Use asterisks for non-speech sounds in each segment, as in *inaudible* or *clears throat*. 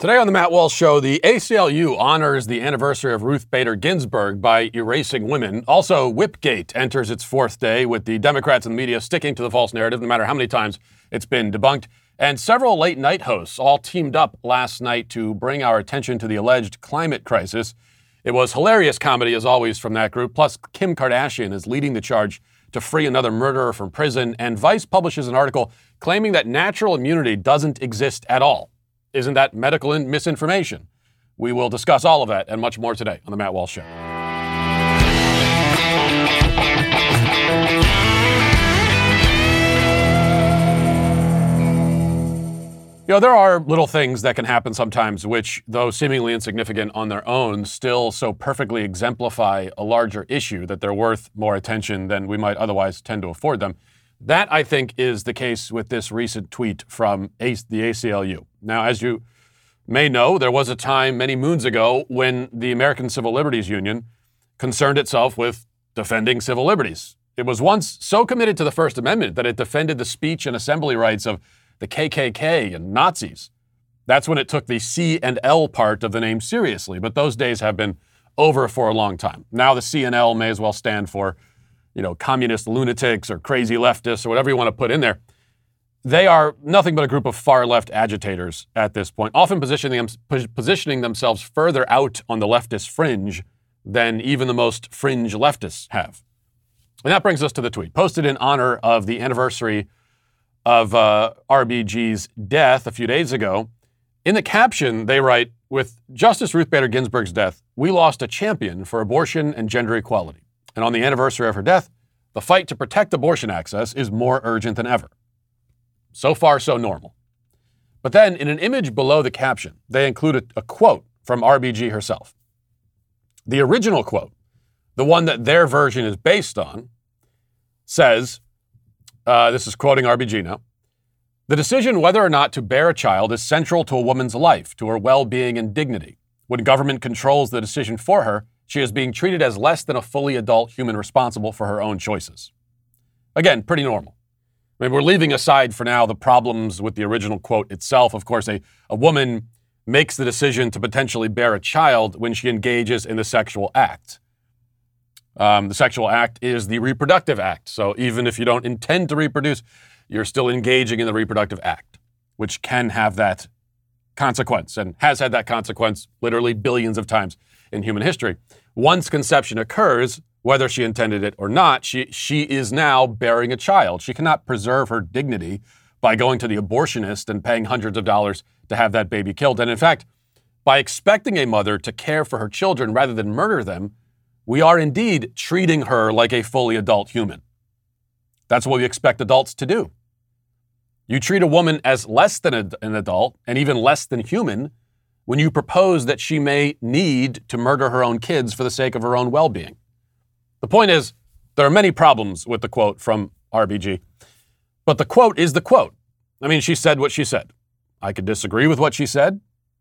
Today on the Matt Walsh Show, the ACLU honors the anniversary of Ruth Bader Ginsburg by erasing women. Also, Whipgate enters its fourth day with the Democrats and the media sticking to the false narrative, no matter how many times it's been debunked. And several late night hosts all teamed up last night to bring our attention to the alleged climate crisis. It was hilarious comedy, as always, from that group. Plus, Kim Kardashian is leading the charge to free another murderer from prison. And Vice publishes an article claiming that natural immunity doesn't exist at all. Isn't that medical misinformation? We will discuss all of that and much more today on The Matt Walsh Show. You know, there are little things that can happen sometimes which, though seemingly insignificant on their own, still so perfectly exemplify a larger issue that they're worth more attention than we might otherwise tend to afford them. That, I think, is the case with this recent tweet from the ACLU. Now, as you may know, there was a time many moons ago when the American Civil Liberties Union concerned itself with defending civil liberties. It was once so committed to the First Amendment that it defended the speech and assembly rights of the KKK and Nazis. That's when it took the C and L part of the name seriously, but those days have been over for a long time. Now the C and L may as well stand for you know, communist lunatics or crazy leftists or whatever you want to put in there. They are nothing but a group of far left agitators at this point, often positioning, them, positioning themselves further out on the leftist fringe than even the most fringe leftists have. And that brings us to the tweet, posted in honor of the anniversary of uh, RBG's death a few days ago. In the caption, they write, with Justice Ruth Bader Ginsburg's death, we lost a champion for abortion and gender equality. And on the anniversary of her death, the fight to protect abortion access is more urgent than ever. So far, so normal. But then, in an image below the caption, they included a quote from RBG herself. The original quote, the one that their version is based on, says uh, this is quoting RBG now the decision whether or not to bear a child is central to a woman's life, to her well being and dignity. When government controls the decision for her, she is being treated as less than a fully adult human responsible for her own choices. Again, pretty normal. I mean, we're leaving aside for now the problems with the original quote itself. Of course, a, a woman makes the decision to potentially bear a child when she engages in the sexual act. Um, the sexual act is the reproductive act. So even if you don't intend to reproduce, you're still engaging in the reproductive act, which can have that consequence and has had that consequence literally billions of times in human history. Once conception occurs, whether she intended it or not, she, she is now bearing a child. She cannot preserve her dignity by going to the abortionist and paying hundreds of dollars to have that baby killed. And in fact, by expecting a mother to care for her children rather than murder them, we are indeed treating her like a fully adult human. That's what we expect adults to do. You treat a woman as less than a, an adult and even less than human when you propose that she may need to murder her own kids for the sake of her own well being. The point is, there are many problems with the quote from RBG, but the quote is the quote. I mean, she said what she said. I could disagree with what she said,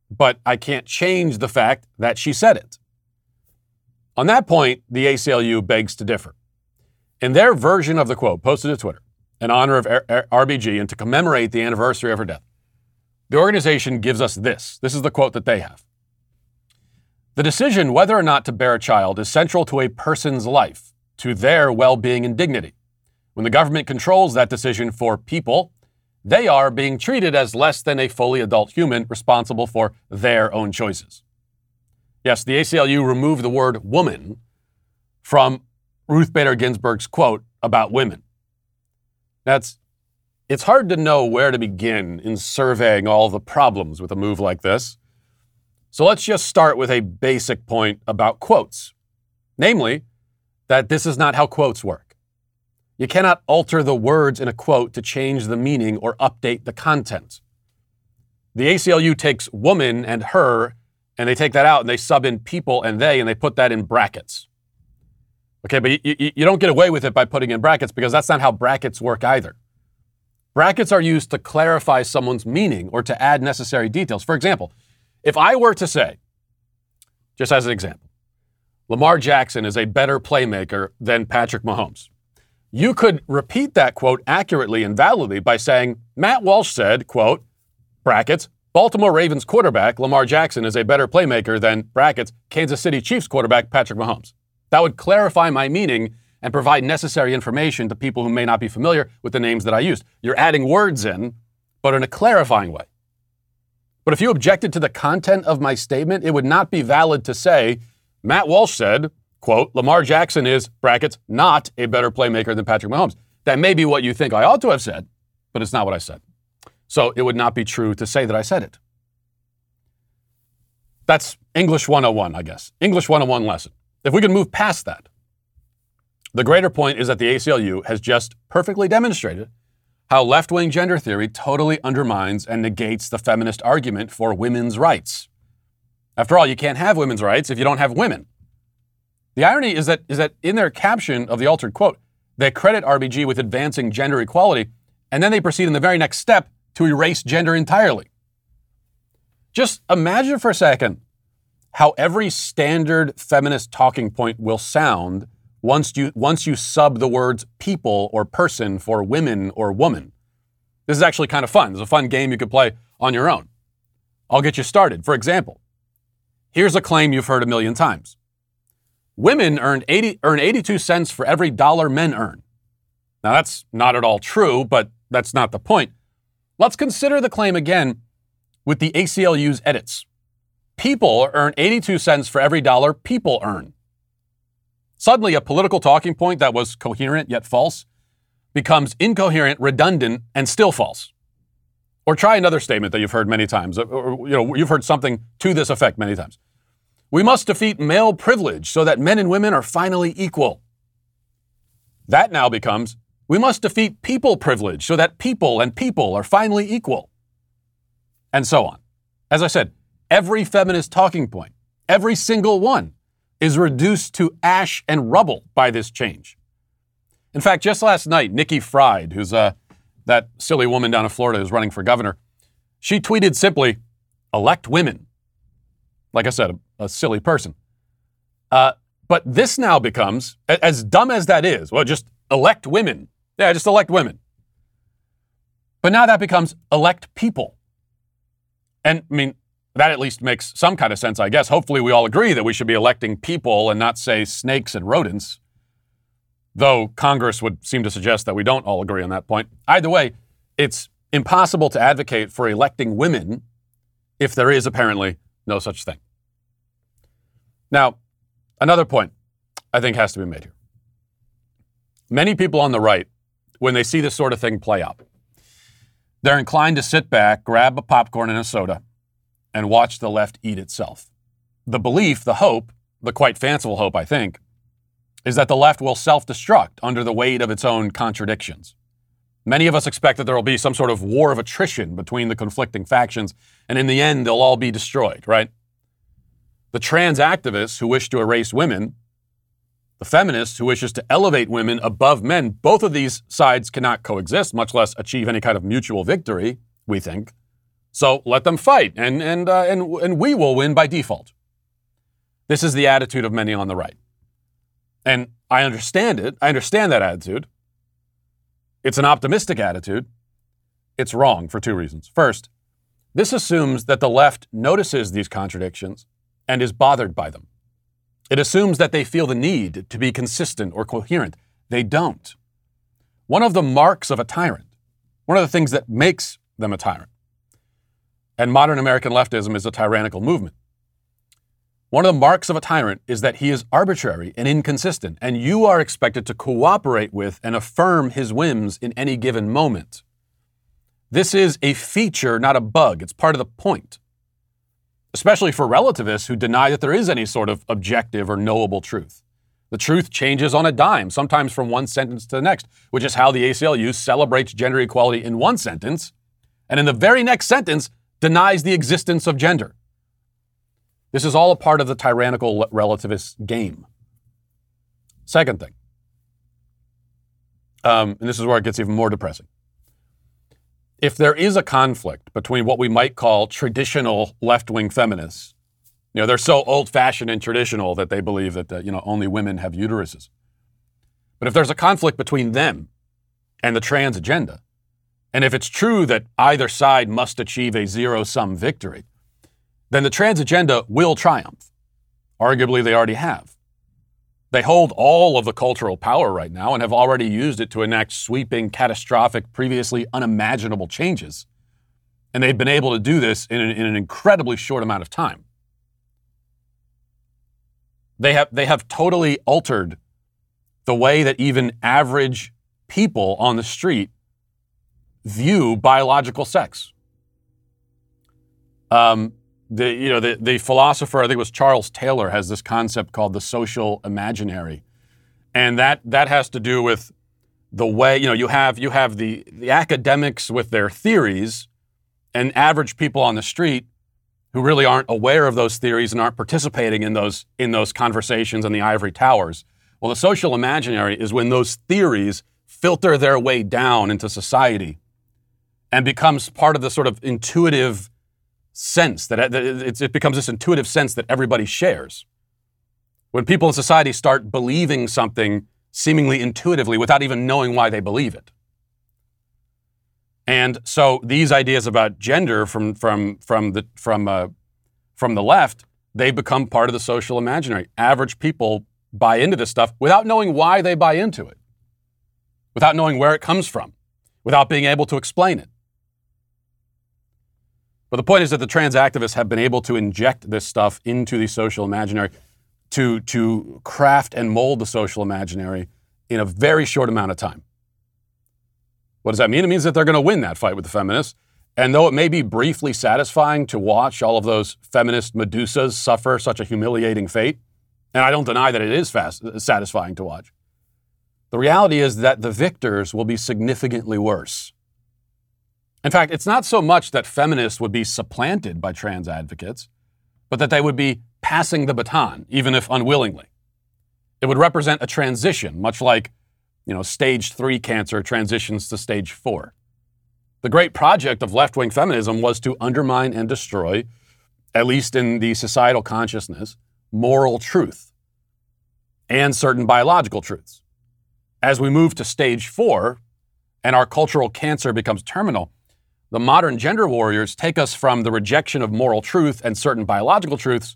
but I can't change the fact that she said it. On that point, the ACLU begs to differ. In their version of the quote posted to Twitter, in honor of RBG and to commemorate the anniversary of her death, the organization gives us this. This is the quote that they have. The decision whether or not to bear a child is central to a person's life, to their well being and dignity. When the government controls that decision for people, they are being treated as less than a fully adult human responsible for their own choices. Yes, the ACLU removed the word woman from Ruth Bader Ginsburg's quote about women. That's it's hard to know where to begin in surveying all the problems with a move like this. So let's just start with a basic point about quotes. Namely, that this is not how quotes work. You cannot alter the words in a quote to change the meaning or update the content. The ACLU takes woman and her, and they take that out and they sub in people and they, and they put that in brackets. Okay, but you, you, you don't get away with it by putting in brackets because that's not how brackets work either. Brackets are used to clarify someone's meaning or to add necessary details. For example, if I were to say, just as an example, Lamar Jackson is a better playmaker than Patrick Mahomes, you could repeat that quote accurately and validly by saying, Matt Walsh said, quote, brackets, Baltimore Ravens quarterback Lamar Jackson is a better playmaker than brackets Kansas City Chiefs quarterback Patrick Mahomes. That would clarify my meaning and provide necessary information to people who may not be familiar with the names that I used. You're adding words in, but in a clarifying way. But if you objected to the content of my statement, it would not be valid to say, Matt Walsh said, quote, Lamar Jackson is, brackets, not a better playmaker than Patrick Mahomes. That may be what you think I ought to have said, but it's not what I said. So it would not be true to say that I said it. That's English 101, I guess. English 101 lesson. If we can move past that, the greater point is that the ACLU has just perfectly demonstrated how left wing gender theory totally undermines and negates the feminist argument for women's rights. After all, you can't have women's rights if you don't have women. The irony is that, is that in their caption of the altered quote, they credit RBG with advancing gender equality, and then they proceed in the very next step to erase gender entirely. Just imagine for a second how every standard feminist talking point will sound once you, once you sub the words people or person for women or woman. This is actually kind of fun. It's a fun game you could play on your own. I'll get you started. For example, here's a claim you've heard a million times Women earn, 80, earn 82 cents for every dollar men earn. Now, that's not at all true, but that's not the point. Let's consider the claim again with the ACLU's edits. People earn 82 cents for every dollar people earn. Suddenly, a political talking point that was coherent yet false becomes incoherent, redundant, and still false. Or try another statement that you've heard many times, or you know, you've heard something to this effect many times. We must defeat male privilege so that men and women are finally equal. That now becomes we must defeat people privilege so that people and people are finally equal. And so on. As I said, every feminist talking point, every single one, is reduced to ash and rubble by this change. In fact, just last night, Nikki Fried, who's uh, that silly woman down in Florida who's running for governor, she tweeted simply, elect women. Like I said, a, a silly person. Uh, but this now becomes, as dumb as that is, well, just elect women. Yeah, just elect women. But now that becomes elect people. And I mean, that at least makes some kind of sense, I guess. Hopefully, we all agree that we should be electing people and not, say, snakes and rodents. Though Congress would seem to suggest that we don't all agree on that point. Either way, it's impossible to advocate for electing women if there is apparently no such thing. Now, another point I think has to be made here. Many people on the right when they see this sort of thing play out. They're inclined to sit back, grab a popcorn and a soda, and watch the left eat itself. The belief, the hope, the quite fanciful hope, I think, is that the left will self destruct under the weight of its own contradictions. Many of us expect that there will be some sort of war of attrition between the conflicting factions, and in the end, they'll all be destroyed, right? The trans activists who wish to erase women the feminist who wishes to elevate women above men. Both of these sides cannot coexist, much less achieve any kind of mutual victory, we think. So let them fight, and, and, uh, and, and we will win by default. This is the attitude of many on the right. And I understand it. I understand that attitude. It's an optimistic attitude. It's wrong for two reasons. First, this assumes that the left notices these contradictions and is bothered by them. It assumes that they feel the need to be consistent or coherent. They don't. One of the marks of a tyrant, one of the things that makes them a tyrant, and modern American leftism is a tyrannical movement. One of the marks of a tyrant is that he is arbitrary and inconsistent, and you are expected to cooperate with and affirm his whims in any given moment. This is a feature, not a bug. It's part of the point especially for relativists who deny that there is any sort of objective or knowable truth. The truth changes on a dime, sometimes from one sentence to the next, which is how the ACLU celebrates gender equality in one sentence, and in the very next sentence denies the existence of gender. This is all a part of the tyrannical relativist game. Second thing, um, and this is where it gets even more depressing if there is a conflict between what we might call traditional left wing feminists, you know, they're so old fashioned and traditional that they believe that, uh, you know, only women have uteruses. But if there's a conflict between them and the trans agenda, and if it's true that either side must achieve a zero sum victory, then the trans agenda will triumph. Arguably, they already have. They hold all of the cultural power right now and have already used it to enact sweeping, catastrophic, previously unimaginable changes. And they've been able to do this in an, in an incredibly short amount of time. They have, they have totally altered the way that even average people on the street view biological sex. Um, the you know the, the philosopher I think it was Charles Taylor has this concept called the social imaginary, and that that has to do with the way you know you have you have the the academics with their theories, and average people on the street who really aren't aware of those theories and aren't participating in those in those conversations in the ivory towers. Well, the social imaginary is when those theories filter their way down into society and becomes part of the sort of intuitive sense that it becomes this intuitive sense that everybody shares. When people in society start believing something seemingly intuitively without even knowing why they believe it. And so these ideas about gender from, from, from, the, from, uh, from the left, they become part of the social imaginary. Average people buy into this stuff without knowing why they buy into it, without knowing where it comes from, without being able to explain it. But the point is that the trans activists have been able to inject this stuff into the social imaginary, to, to craft and mold the social imaginary in a very short amount of time. What does that mean? It means that they're going to win that fight with the feminists. And though it may be briefly satisfying to watch all of those feminist Medusas suffer such a humiliating fate, and I don't deny that it is fast, satisfying to watch, the reality is that the victors will be significantly worse. In fact, it's not so much that feminists would be supplanted by trans advocates, but that they would be passing the baton, even if unwillingly. It would represent a transition, much like, you know, stage three cancer transitions to stage four. The great project of left wing feminism was to undermine and destroy, at least in the societal consciousness, moral truth and certain biological truths. As we move to stage four and our cultural cancer becomes terminal, the modern gender warriors take us from the rejection of moral truth and certain biological truths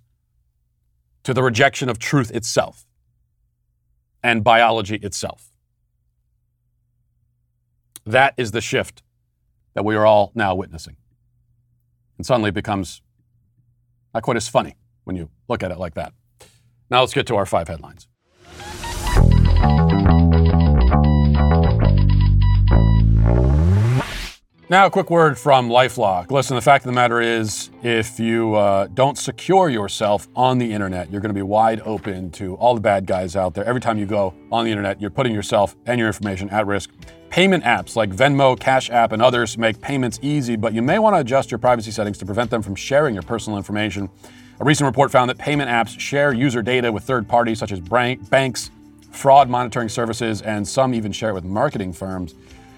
to the rejection of truth itself and biology itself. That is the shift that we are all now witnessing. And suddenly it becomes not quite as funny when you look at it like that. Now let's get to our five headlines. Now, a quick word from Lifelock. Listen, the fact of the matter is, if you uh, don't secure yourself on the internet, you're going to be wide open to all the bad guys out there. Every time you go on the internet, you're putting yourself and your information at risk. Payment apps like Venmo, Cash App, and others make payments easy, but you may want to adjust your privacy settings to prevent them from sharing your personal information. A recent report found that payment apps share user data with third parties such as banks, fraud monitoring services, and some even share it with marketing firms.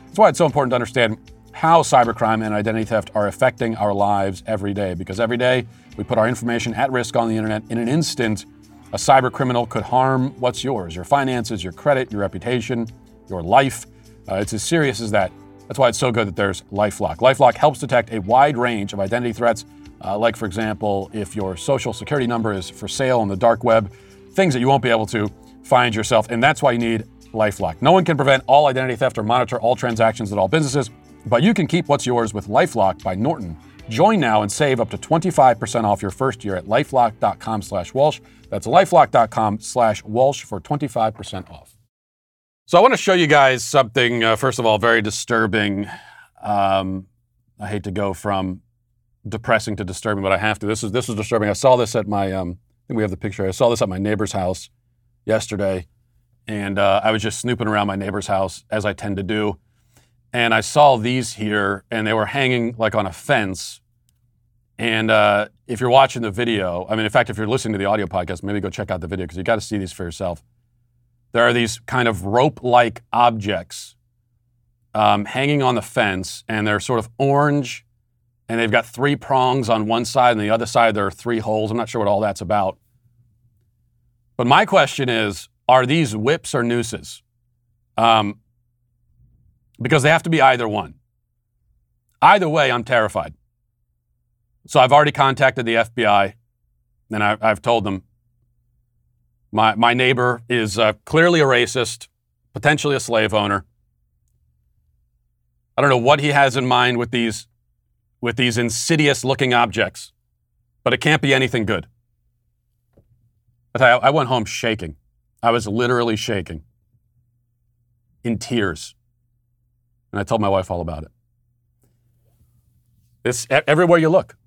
That's why it's so important to understand how cybercrime and identity theft are affecting our lives every day. Because every day we put our information at risk on the internet. In an instant, a cyber criminal could harm what's yours your finances, your credit, your reputation, your life. Uh, it's as serious as that. That's why it's so good that there's Lifelock. Lifelock helps detect a wide range of identity threats, uh, like, for example, if your social security number is for sale on the dark web, things that you won't be able to find yourself. And that's why you need Lifelock. No one can prevent all identity theft or monitor all transactions at all businesses. But you can keep what's yours with Lifelock by Norton. Join now and save up to 25% off your first year at lifelock.com slash Walsh. That's lifelock.com slash Walsh for 25% off. So I want to show you guys something, uh, first of all, very disturbing. Um, I hate to go from depressing to disturbing, but I have to. This is this is disturbing. I saw this at my um, I think we have the picture. I saw this at my neighbor's house yesterday, and uh, I was just snooping around my neighbor's house as I tend to do and I saw these here, and they were hanging like on a fence. And uh, if you're watching the video, I mean, in fact, if you're listening to the audio podcast, maybe go check out the video because you got to see these for yourself. There are these kind of rope-like objects um, hanging on the fence, and they're sort of orange, and they've got three prongs on one side, and the other side there are three holes. I'm not sure what all that's about. But my question is, are these whips or nooses? Um, because they have to be either one. Either way, I'm terrified. So I've already contacted the FBI, and I, have told them my, my neighbor is uh, clearly a racist, potentially a slave owner. I don't know what he has in mind with these, with these insidious looking objects, but it can't be anything good. But I, I went home shaking. I was literally shaking, in tears. And I told my wife all about it. It's everywhere you look.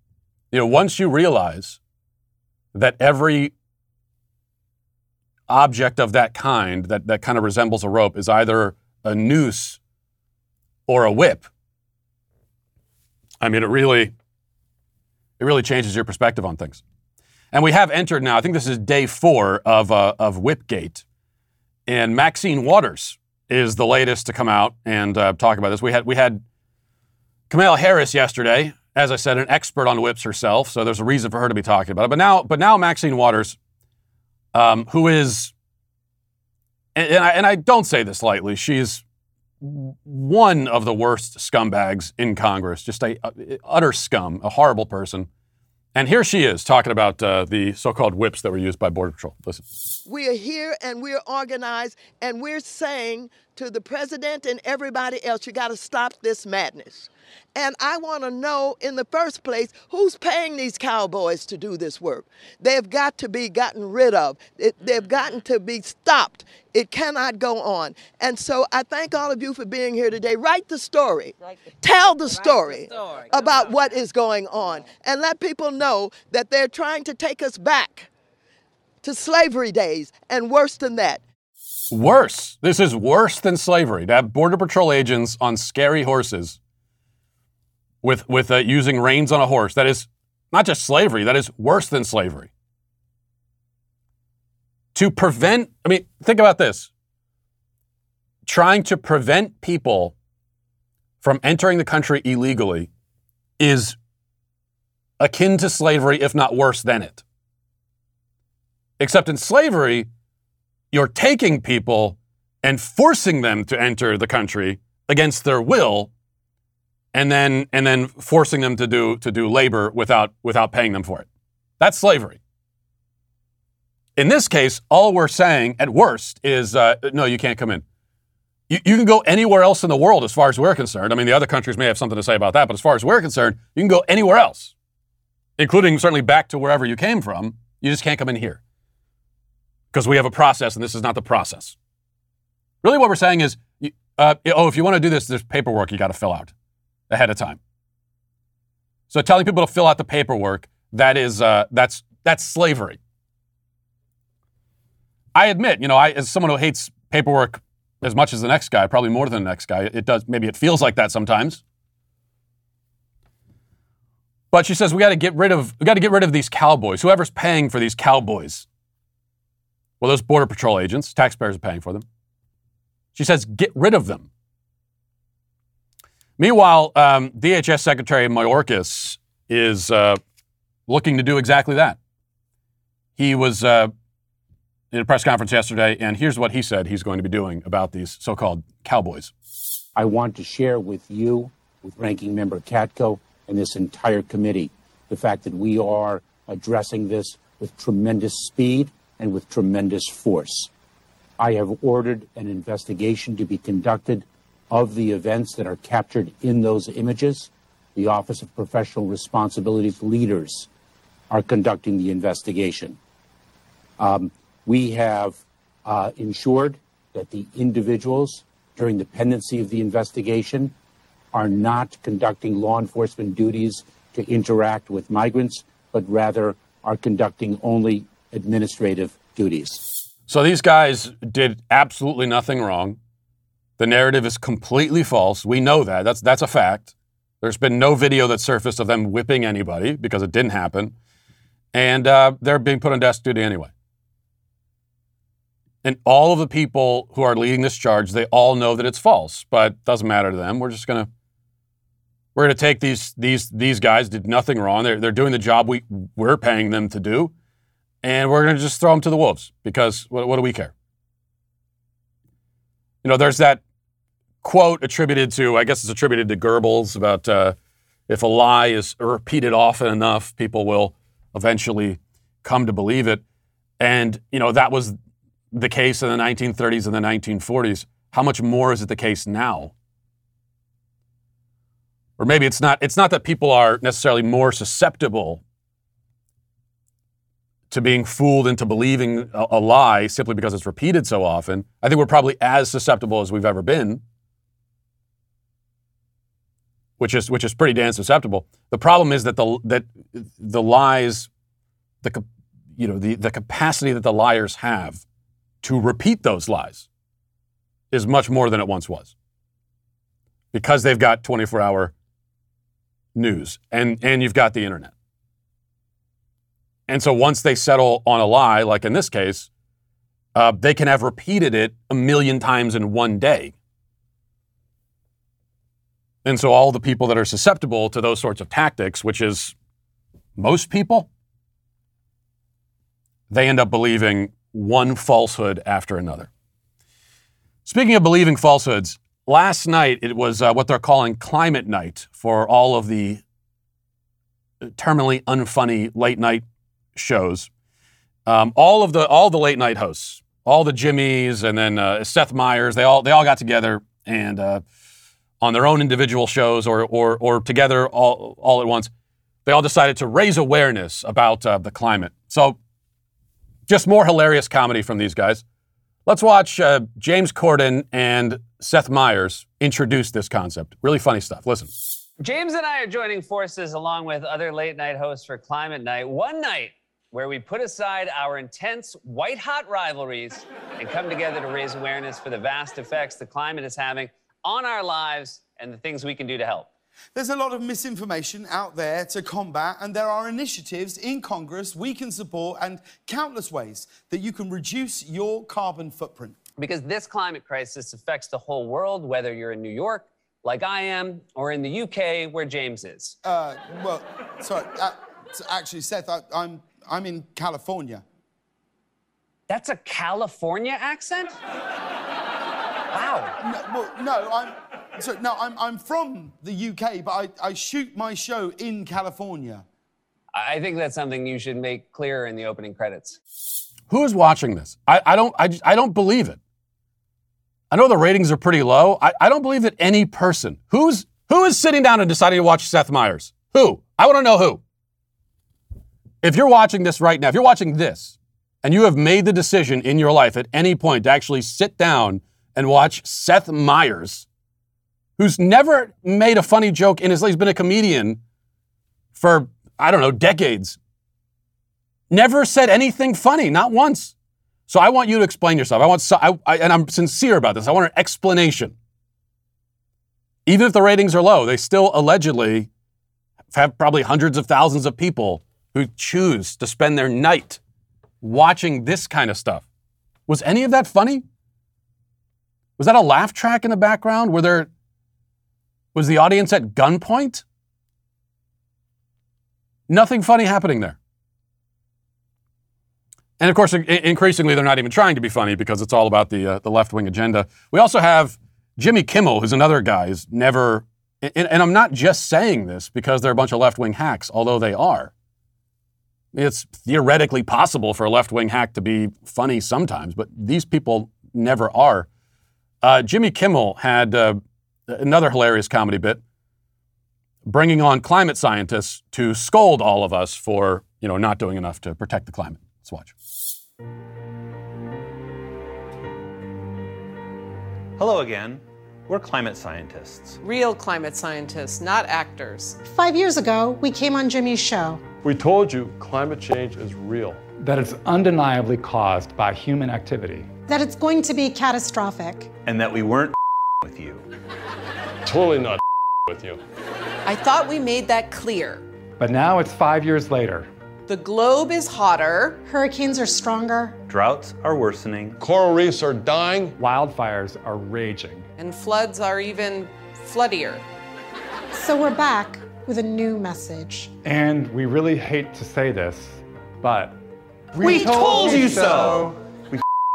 You know, once you realize that every object of that kind, that, that kind of resembles a rope, is either a noose or a whip, I mean, it really, it really changes your perspective on things. And we have entered now, I think this is day four of, uh, of Whipgate. And Maxine Waters is the latest to come out and uh, talk about this. We had, we had Kamala Harris yesterday, as I said, an expert on whips herself, so there's a reason for her to be talking about it. But now, but now Maxine Waters, um, who is, and, and, I, and I don't say this lightly, she's one of the worst scumbags in Congress, just a, a utter scum, a horrible person. And here she is talking about uh, the so called whips that were used by Border Patrol. Listen. We are here and we're organized and we're saying to the president and everybody else, you got to stop this madness. And I want to know, in the first place, who's paying these cowboys to do this work? They've got to be gotten rid of. It, they've gotten to be stopped. It cannot go on. And so I thank all of you for being here today. Write the story. Tell the story, the story. about what is going on. And let people know that they're trying to take us back to slavery days and worse than that. Worse. This is worse than slavery. To have Border Patrol agents on scary horses with with uh, using reins on a horse. That is not just slavery. That is worse than slavery. To prevent, I mean, think about this. Trying to prevent people from entering the country illegally is akin to slavery, if not worse than it. Except in slavery, you're taking people and forcing them to enter the country against their will and then and then forcing them to do to do labor without without paying them for it. That's slavery. In this case, all we're saying at worst is uh, no, you can't come in. You, you can go anywhere else in the world as far as we're concerned. I mean, the other countries may have something to say about that, but as far as we're concerned, you can go anywhere else, including certainly back to wherever you came from. You just can't come in here because we have a process, and this is not the process. Really, what we're saying is, uh, oh, if you want to do this, there's paperwork you got to fill out ahead of time. So telling people to fill out the paperwork, that is, uh, that's, that's slavery. I admit, you know, I, as someone who hates paperwork as much as the next guy, probably more than the next guy, it does, maybe it feels like that sometimes. But she says we got to get rid of we got to get rid of these cowboys. Whoever's paying for these cowboys. Well, those border patrol agents, taxpayers are paying for them. She says get rid of them. Meanwhile, um, DHS Secretary Mayorkas is uh, looking to do exactly that. He was uh, in a press conference yesterday, and here's what he said he's going to be doing about these so called cowboys. I want to share with you, with Ranking Member Katko, and this entire committee, the fact that we are addressing this with tremendous speed and with tremendous force. I have ordered an investigation to be conducted of the events that are captured in those images. The Office of Professional Responsibilities leaders are conducting the investigation. Um, we have uh, ensured that the individuals during the pendency of the investigation are not conducting law enforcement duties to interact with migrants, but rather are conducting only administrative duties. So these guys did absolutely nothing wrong. The narrative is completely false. We know that. That's, that's a fact. There's been no video that surfaced of them whipping anybody because it didn't happen. And uh, they're being put on desk duty anyway. And all of the people who are leading this charge, they all know that it's false, but it doesn't matter to them. We're just going to we're going to take these these these guys did nothing wrong. They're they're doing the job we we're paying them to do, and we're going to just throw them to the wolves because what, what do we care? You know, there's that quote attributed to, I guess it's attributed to Goebbels about uh, if a lie is repeated often enough, people will eventually come to believe it. And, you know, that was the case in the 1930s and the 1940s. How much more is it the case now? Or maybe it's not, it's not that people are necessarily more susceptible to being fooled into believing a, a, lie simply because it's repeated so often. I think we're probably as susceptible as we've ever been, which is which is pretty damn susceptible. The problem is that the that the lies, the you know the the capacity that the liars have to repeat those lies is much more than it once was because they've got 24 hour news and and you've got the internet. And so once they settle on a lie, like in this case, uh, they can have repeated it a million times in one day. And so all the people that are susceptible to those sorts of tactics, which is most people, they end up believing one falsehood after another. Speaking of believing falsehoods, last night it was uh, what they're calling climate night for all of the terminally unfunny late night shows. Um, all of the all the late night hosts, all the Jimmys, and then uh, Seth Meyers, they all they all got together and uh, on their own individual shows or or or together all all at once, they all decided to raise awareness about uh, the climate. So, just more hilarious comedy from these guys. Let's watch uh, James Corden and Seth Meyers introduce this concept. Really funny stuff. Listen. James and I are joining forces along with other late night hosts for Climate Night. One night where we put aside our intense white hot rivalries and come together to raise awareness for the vast effects the climate is having on our lives and the things we can do to help. There's a lot of misinformation out there to combat, and there are initiatives in Congress we can support and countless ways that you can reduce your carbon footprint. Because this climate crisis affects the whole world, whether you're in New York, like I am, or in the UK, where James is. Uh, well, sorry. Uh, actually, Seth, I, I'm I'm in California. That's a California accent? Wow. No, well, no, I'm so no, I'm I'm from the UK, but I, I shoot my show in California. I think that's something you should make clearer in the opening credits. Who is watching this? I, I don't I, just, I don't believe it. I know the ratings are pretty low. I, I don't believe that any person who's who is sitting down and deciding to watch Seth Meyers. Who? I want to know who. If you're watching this right now, if you're watching this, and you have made the decision in your life at any point to actually sit down and watch Seth Meyers, who's never made a funny joke in his life, he's been a comedian for, I don't know, decades, never said anything funny, not once. So I want you to explain yourself. I want, I, I, and I'm sincere about this. I want an explanation. Even if the ratings are low, they still allegedly have probably hundreds of thousands of people who choose to spend their night watching this kind of stuff. Was any of that funny? Was that a laugh track in the background? Were there was the audience at gunpoint? Nothing funny happening there. And of course, increasingly, they're not even trying to be funny because it's all about the, uh, the left wing agenda. We also have Jimmy Kimmel, who's another guy who's never, and, and I'm not just saying this because they're a bunch of left wing hacks, although they are. It's theoretically possible for a left wing hack to be funny sometimes, but these people never are. Uh, Jimmy Kimmel had uh, another hilarious comedy bit bringing on climate scientists to scold all of us for you know not doing enough to protect the climate. Let's watch. Hello again. We're climate scientists. Real climate scientists, not actors. Five years ago, we came on Jimmy's show. We told you climate change is real. That it's undeniably caused by human activity. That it's going to be catastrophic. And that we weren't *laughs* with you. Totally not *laughs* with you. I thought we made that clear. But now it's five years later. The globe is hotter. Hurricanes are stronger. Droughts are worsening. Coral reefs are dying. Wildfires are raging. And floods are even floodier. So we're back with a new message. And we really hate to say this, but we, we told, told, you so. so.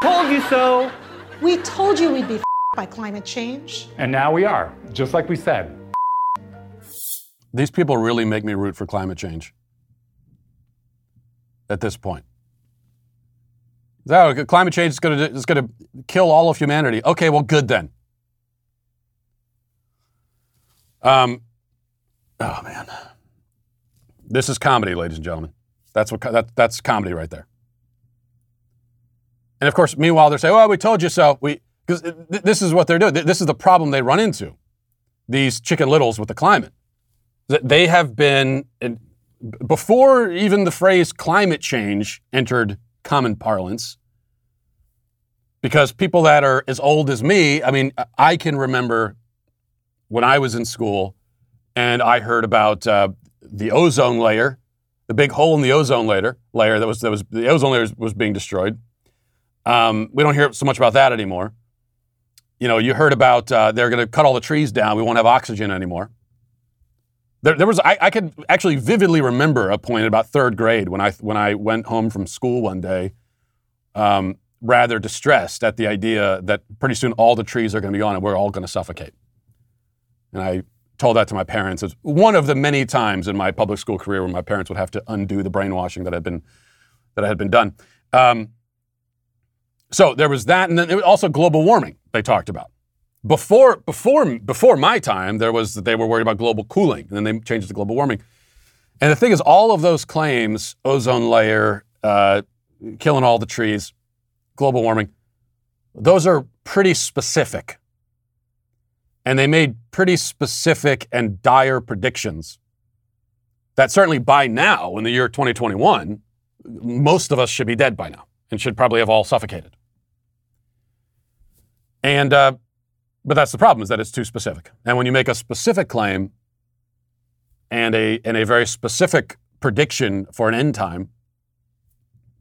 We told you so. We told you we'd be by climate change. And now we are, just like we said. These people really make me root for climate change at this point. So, climate change is going to is going to kill all of humanity. Okay, well, good then. Um, oh man, this is comedy, ladies and gentlemen. That's what that, that's comedy right there. And of course, meanwhile, they're saying, "Well, we told you so." We because th- this is what they're doing. This is the problem they run into. These chicken littles with the climate. That they have been before even the phrase climate change entered common parlance. Because people that are as old as me, I mean, I can remember when I was in school and I heard about uh, the ozone layer, the big hole in the ozone layer, layer that was that was the ozone layer was being destroyed. Um, we don't hear so much about that anymore. You know, you heard about uh, they're going to cut all the trees down. We won't have oxygen anymore. There, there was I, I, could actually vividly remember a point about third grade when I when I went home from school one day, um, rather distressed at the idea that pretty soon all the trees are going to be gone and we're all going to suffocate. And I told that to my parents. It's one of the many times in my public school career where my parents would have to undo the brainwashing that had been that had been done. Um, so there was that, and then also global warming they talked about. Before before before my time, there was they were worried about global cooling, and then they changed to global warming. And the thing is, all of those claims, ozone layer, uh, killing all the trees, global warming, those are pretty specific and they made pretty specific and dire predictions that certainly by now, in the year 2021, most of us should be dead by now and should probably have all suffocated. And, uh, but that's the problem is that it's too specific. And when you make a specific claim and a, and a very specific prediction for an end time,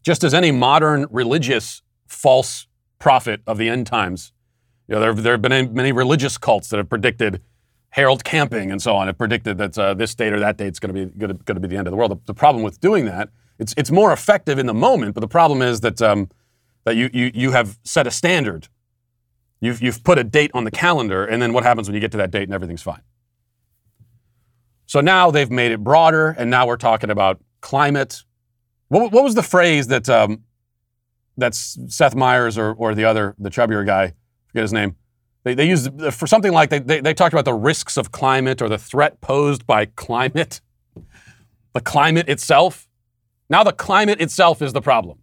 just as any modern religious false prophet of the end times you know, there, there have been many religious cults that have predicted Harold Camping and so on have predicted that uh, this date or that date is going to be going to be the end of the world. The, the, problem with doing that, it's it's more effective in the moment, but the problem is that um, that you, you you have set a standard. You've you've put a date on the calendar, and then what happens when you get to that date and everything's fine? So now they've made it broader, and now we're talking about climate. What, what was the phrase that um, that's Seth Meyers or or the other the chubbier guy? forget his name. They, they used for something like they, they, they talked about the risks of climate or the threat posed by climate, *laughs* the climate itself. Now the climate itself is the problem.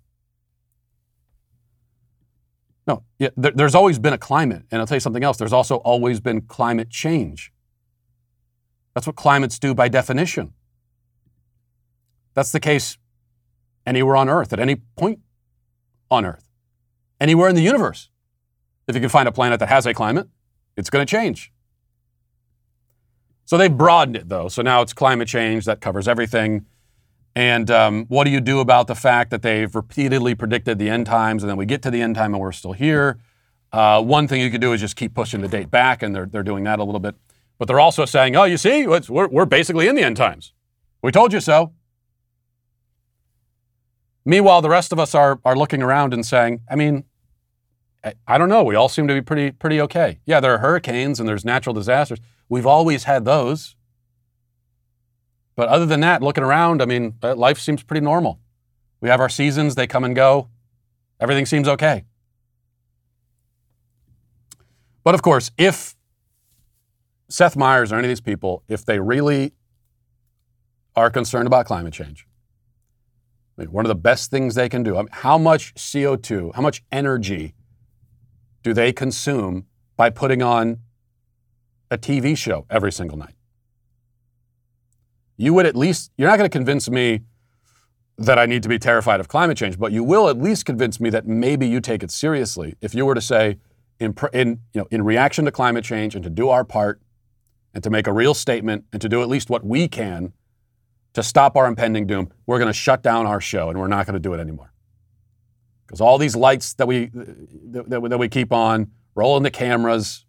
No, yeah, there, there's always been a climate. And I'll tell you something else there's also always been climate change. That's what climates do by definition. That's the case anywhere on Earth, at any point on Earth, anywhere in the universe. If you can find a planet that has a climate, it's going to change. So they broadened it though. So now it's climate change that covers everything. And um, what do you do about the fact that they've repeatedly predicted the end times and then we get to the end time and we're still here? Uh, one thing you could do is just keep pushing the date back, and they're, they're doing that a little bit. But they're also saying, oh, you see, we're, we're basically in the end times. We told you so. Meanwhile, the rest of us are, are looking around and saying, I mean, I don't know. We all seem to be pretty pretty okay. Yeah, there are hurricanes and there's natural disasters. We've always had those. But other than that, looking around, I mean, uh, life seems pretty normal. We have our seasons, they come and go. Everything seems okay. But of course, if Seth Meyers or any of these people, if they really are concerned about climate change, I mean, one of the best things they can do, I mean, how much CO2, how much energy do they consume by putting on a TV show every single night? You would at least, you're not going to convince me that I need to be terrified of climate change, but you will at least convince me that maybe you take it seriously if you were to say, in, in, you know, in reaction to climate change and to do our part and to make a real statement and to do at least what we can to stop our impending doom, we're going to shut down our show and we're not going to do it anymore because all these lights that we that, that, we keep on, rolling the cameras,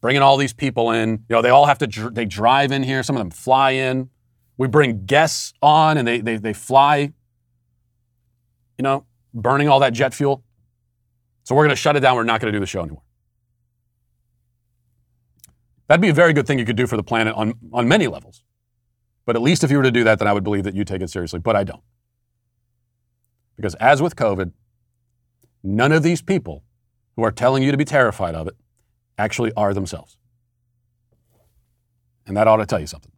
bringing all these people in. You know, they all have to dr- they drive in here. Some of them fly in. We bring guests on, and they they they fly. You know, burning all that jet fuel. So we're going to shut it down. We're not going to do the show anymore. That'd be a very good thing you could do for the planet on, on many levels. But at least if you were to do that, then I would believe that you take it seriously. But I don't. Because as with COVID, none of these people who are telling you to be terrified of it actually are themselves. And that ought to tell you something.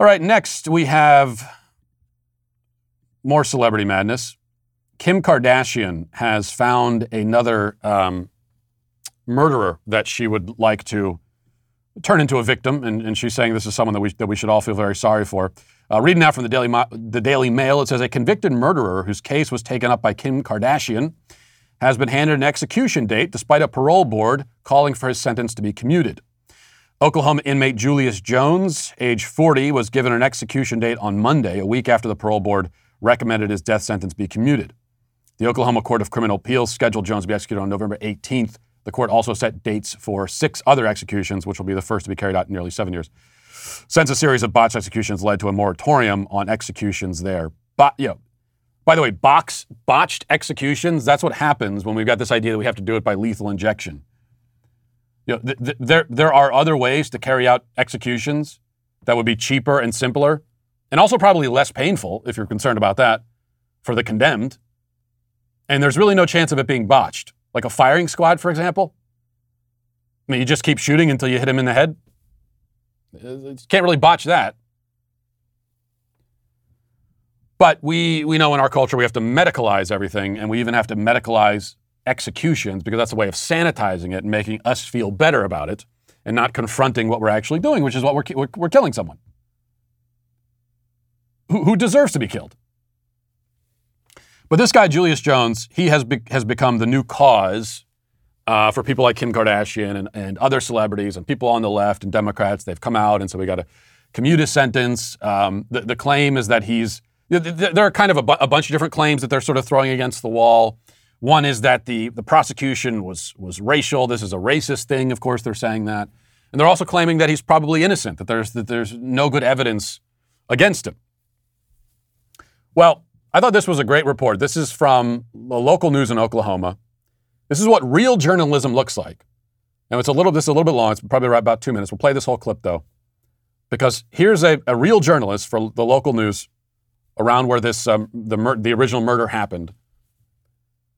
All right, next we have more celebrity madness. Kim Kardashian has found another um, murderer that she would like to turn into a victim, and, and, she's saying this is someone that we, that we should all feel very sorry for. Uh, reading now from the Daily, the Daily Mail, it says a convicted murderer whose case was taken up by Kim Kardashian has been handed an execution date despite a parole board calling for his sentence to be commuted. Oklahoma inmate Julius Jones, age 40, was given an execution date on Monday, a week after the parole board recommended his death sentence be commuted. The Oklahoma Court of Criminal Appeals scheduled Jones to be executed on November 18th. The court also set dates for six other executions, which will be the first to be carried out in nearly seven years. Since a series of botched executions led to a moratorium on executions there. But, you know, by the way, box, botched executions, that's what happens when we've got this idea that we have to do it by lethal injection. You know, th- th- there, there are other ways to carry out executions that would be cheaper and simpler, and also probably less painful if you're concerned about that for the condemned. And there's really no chance of it being botched. Like a firing squad, for example. I mean, you just keep shooting until you hit him in the head. You can't really botch that. But we, we know in our culture we have to medicalize everything, and we even have to medicalize executions because that's a way of sanitizing it and making us feel better about it and not confronting what we're actually doing, which is what we're, we're, we're killing someone who, who deserves to be killed. But this guy, Julius Jones, he has, be, has become the new cause uh, for people like Kim Kardashian and, and other celebrities and people on the left and Democrats. They've come out and so we got to commute his sentence. Um, the, the claim is that he's, there are kind of a, bu- a bunch of different claims that they're sort of throwing against the wall. One is that the, the prosecution was, was racial. This is a racist thing. Of course, they're saying that. And they're also claiming that he's probably innocent, that there's, that there's no good evidence against him. Well, I thought this was a great report. This is from the local news in Oklahoma. This is what real journalism looks like. And it's a little, this is a little bit long. It's probably right about two minutes. We'll play this whole clip though, because here's a, a real journalist for the local news around where this um, the mur- the original murder happened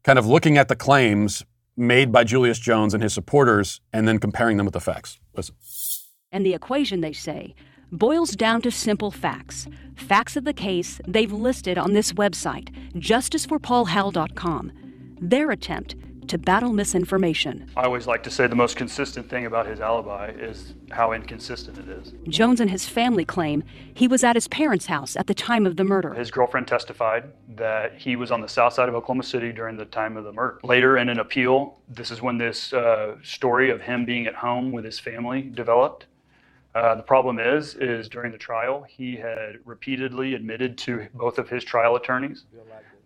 kind of looking at the claims made by Julius Jones and his supporters and then comparing them with the facts. Listen. And the equation, they say, boils down to simple facts. Facts of the case they've listed on this website, justiceforpaulhowell.com. Their attempt to battle misinformation. I always like to say the most consistent thing about his alibi is how inconsistent it is. Jones and his family claim he was at his parents' house at the time of the murder. His girlfriend testified that he was on the south side of Oklahoma City during the time of the murder. Later, in an appeal, this is when this uh, story of him being at home with his family developed. Uh, the problem is, is during the trial, he had repeatedly admitted to both of his trial attorneys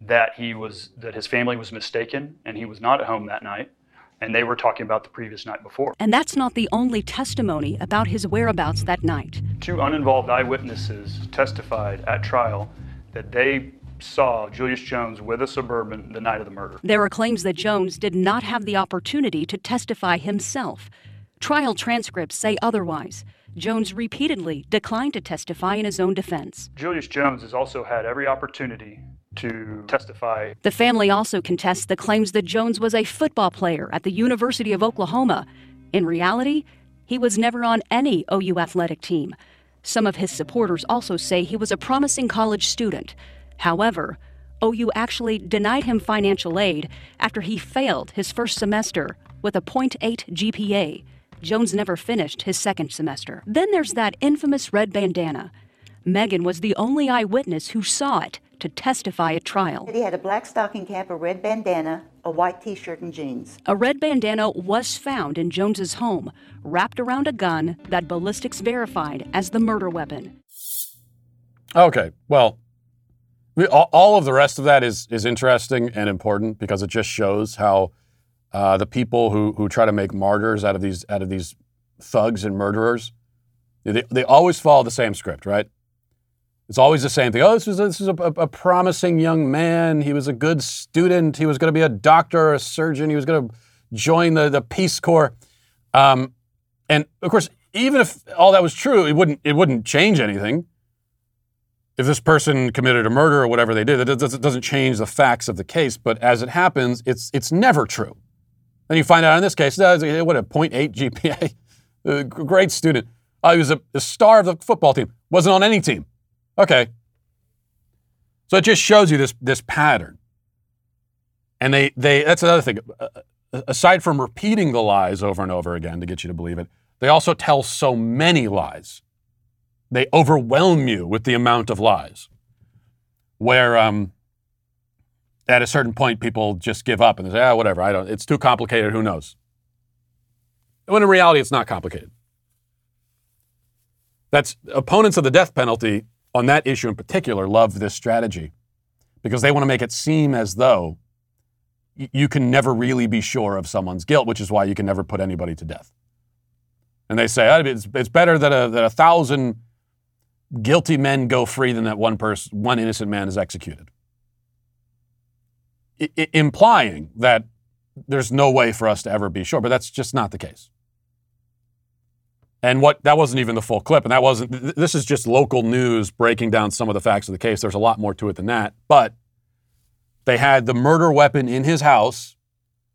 that he was that his family was mistaken and he was not at home that night and they were talking about the previous night before. And that's not the only testimony about his whereabouts that night. Two uninvolved eyewitnesses testified at trial that they saw Julius Jones with a suburban the night of the murder. There are claims that Jones did not have the opportunity to testify himself. Trial transcripts say otherwise. Jones repeatedly declined to testify in his own defense. Julius Jones has also had every opportunity to testify. The family also contests the claims that Jones was a football player at the University of Oklahoma. In reality, he was never on any OU athletic team. Some of his supporters also say he was a promising college student. However, OU actually denied him financial aid after he failed his first semester with a .8 GPA. Jones never finished his second semester. Then there's that infamous red bandana. Megan was the only eyewitness who saw it to testify at trial. He had a black stocking cap, a red bandana, a white t shirt, and jeans. A red bandana was found in Jones's home, wrapped around a gun that ballistics verified as the murder weapon. Okay, well, we, all, all, of the rest of that is, is interesting and important because it just shows how uh, the people who, who try to make martyrs out of these out of these thugs and murderers, they, they always follow the same script, right? It's always the same thing. Oh, this is this is a, a, promising young man. He was a good student. He was going to be a doctor or a surgeon. He was going to join the, the Peace Corps. Um, and of course, even if all that was true, it wouldn't it wouldn't change anything. If this person committed a murder or whatever they did, it doesn't change the facts of the case. But as it happens, it's it's never true. Then you find out in this case, what a 0.8 GPA, *laughs* great student. Uh, he was a, a star of the football team. Wasn't on any team. Okay. So it just shows you this this pattern. And they they that's another thing. Aside from repeating the lies over and over again to get you to believe it, they also tell so many lies. They overwhelm you with the amount of lies. Where um, at a certain point, people just give up and they say, ah, whatever, I don't, it's too complicated, who knows? When in reality, it's not complicated. That's opponents of the death penalty on that issue in particular love this strategy because they want to make it seem as though you can never really be sure of someone's guilt, which is why you can never put anybody to death. And they say it's, it's better that a, that a thousand guilty men go free than that one person, one innocent man is executed, I, implying that there's no way for us to ever be sure. But that's just not the case. And what that wasn't even the full clip, and that wasn't. This is just local news breaking down some of the facts of the case. There's a lot more to it than that, but they had the murder weapon in his house,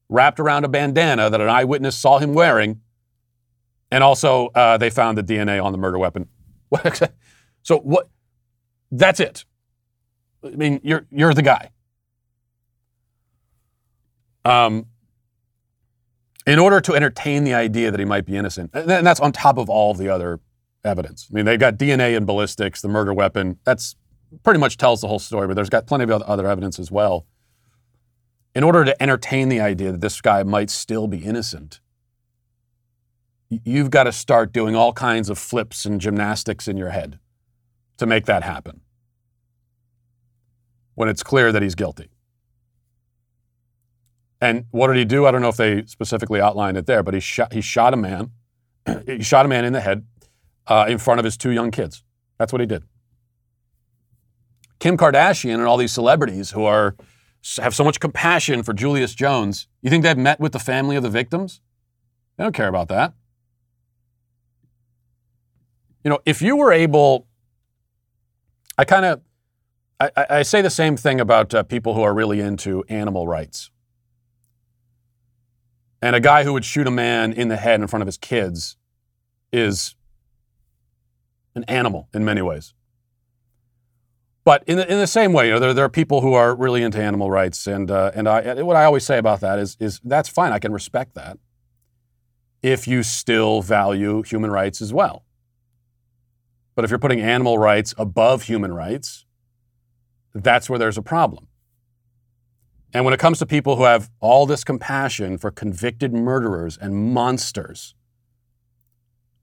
wrapped around a bandana that an eyewitness saw him wearing, and also uh, they found the DNA on the murder weapon. *laughs* so what? That's it. I mean, you're you're the guy. Um, in order to entertain the idea that he might be innocent, and that's on top of all the other evidence. I mean, they've got DNA and ballistics, the murder weapon. That's pretty much tells the whole story, but there's got plenty of other evidence as well. In order to entertain the idea that this guy might still be innocent, you've got to start doing all kinds of flips and gymnastics in your head to make that happen when it's clear that he's guilty. And what did he do? I don't know if they specifically outlined it there, but he shot, he shot a man. *clears throat* he shot a man in the head uh, in front of his two young kids. That's what he did. Kim Kardashian and all these celebrities who are have so much compassion for Julius Jones, you think they've met with the family of the victims? They don't care about that. You know, if you were able, I kind of, I, I, say the same thing about uh, people who are really into animal rights. And a guy who would shoot a man in the head in front of his kids is an animal in many ways. But in the, in the same way, you know, there, there are people who are really into animal rights, and uh, and I, what I always say about that is is that's fine. I can respect that if you still value human rights as well. But if you're putting animal rights above human rights, that's where there's a problem. And when it comes to people who have all this compassion for convicted murderers and monsters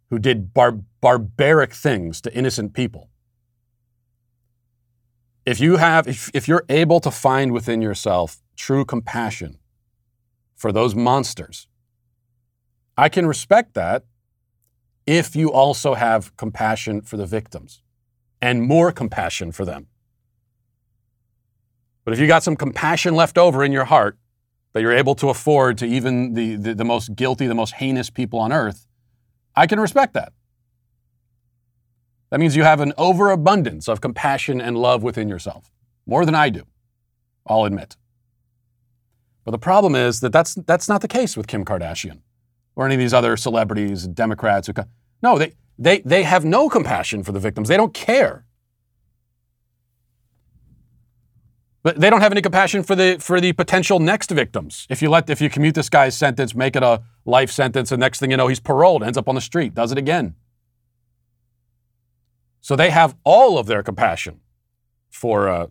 who did bar- barbaric things to innocent people, if you have if, if you're able to find within yourself true compassion for those monsters i can respect that if you also have compassion for the victims and more compassion for them but if you got some compassion left over in your heart that you're able to afford to even the, the, the most guilty the most heinous people on earth i can respect that that means you have an overabundance of compassion and love within yourself, more than I do, I'll admit. But the problem is that that's, that's not the case with Kim Kardashian or any of these other celebrities, Democrats. Who, no, they, they, they have no compassion for the victims. They don't care. But they don't have any compassion for the for the potential next victims. If you let if you commute this guy's sentence, make it a life sentence, the next thing you know, he's paroled, ends up on the street, does it again. So they have all of their compassion for, uh,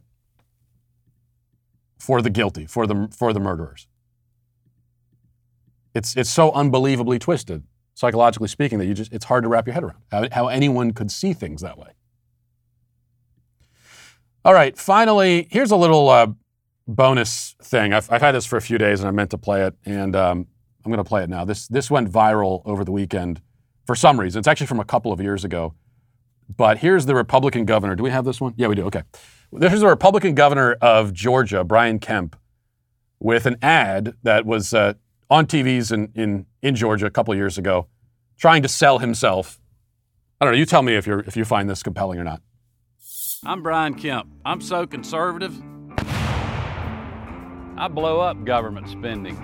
for the guilty, for the, for the murderers. It's, it's so unbelievably twisted, psychologically speaking, that you just, it's hard to wrap your head around how, how anyone could see things that way. All right, finally, here's a little uh, bonus thing. I've, I've, had this for a few days and I meant to play it, and um, I'm going to play it now. This, this went viral over the weekend for some reason. It's actually from a couple of years ago. But here's the Republican governor. Do we have this one? Yeah, we do. Okay. This is the Republican governor of Georgia, Brian Kemp, with an ad that was uh, on TVs in, in, in Georgia a couple of years ago, trying to sell himself. I don't know. You tell me if you're if you find this compelling or not. I'm Brian Kemp. I'm so conservative. I blow up government spending.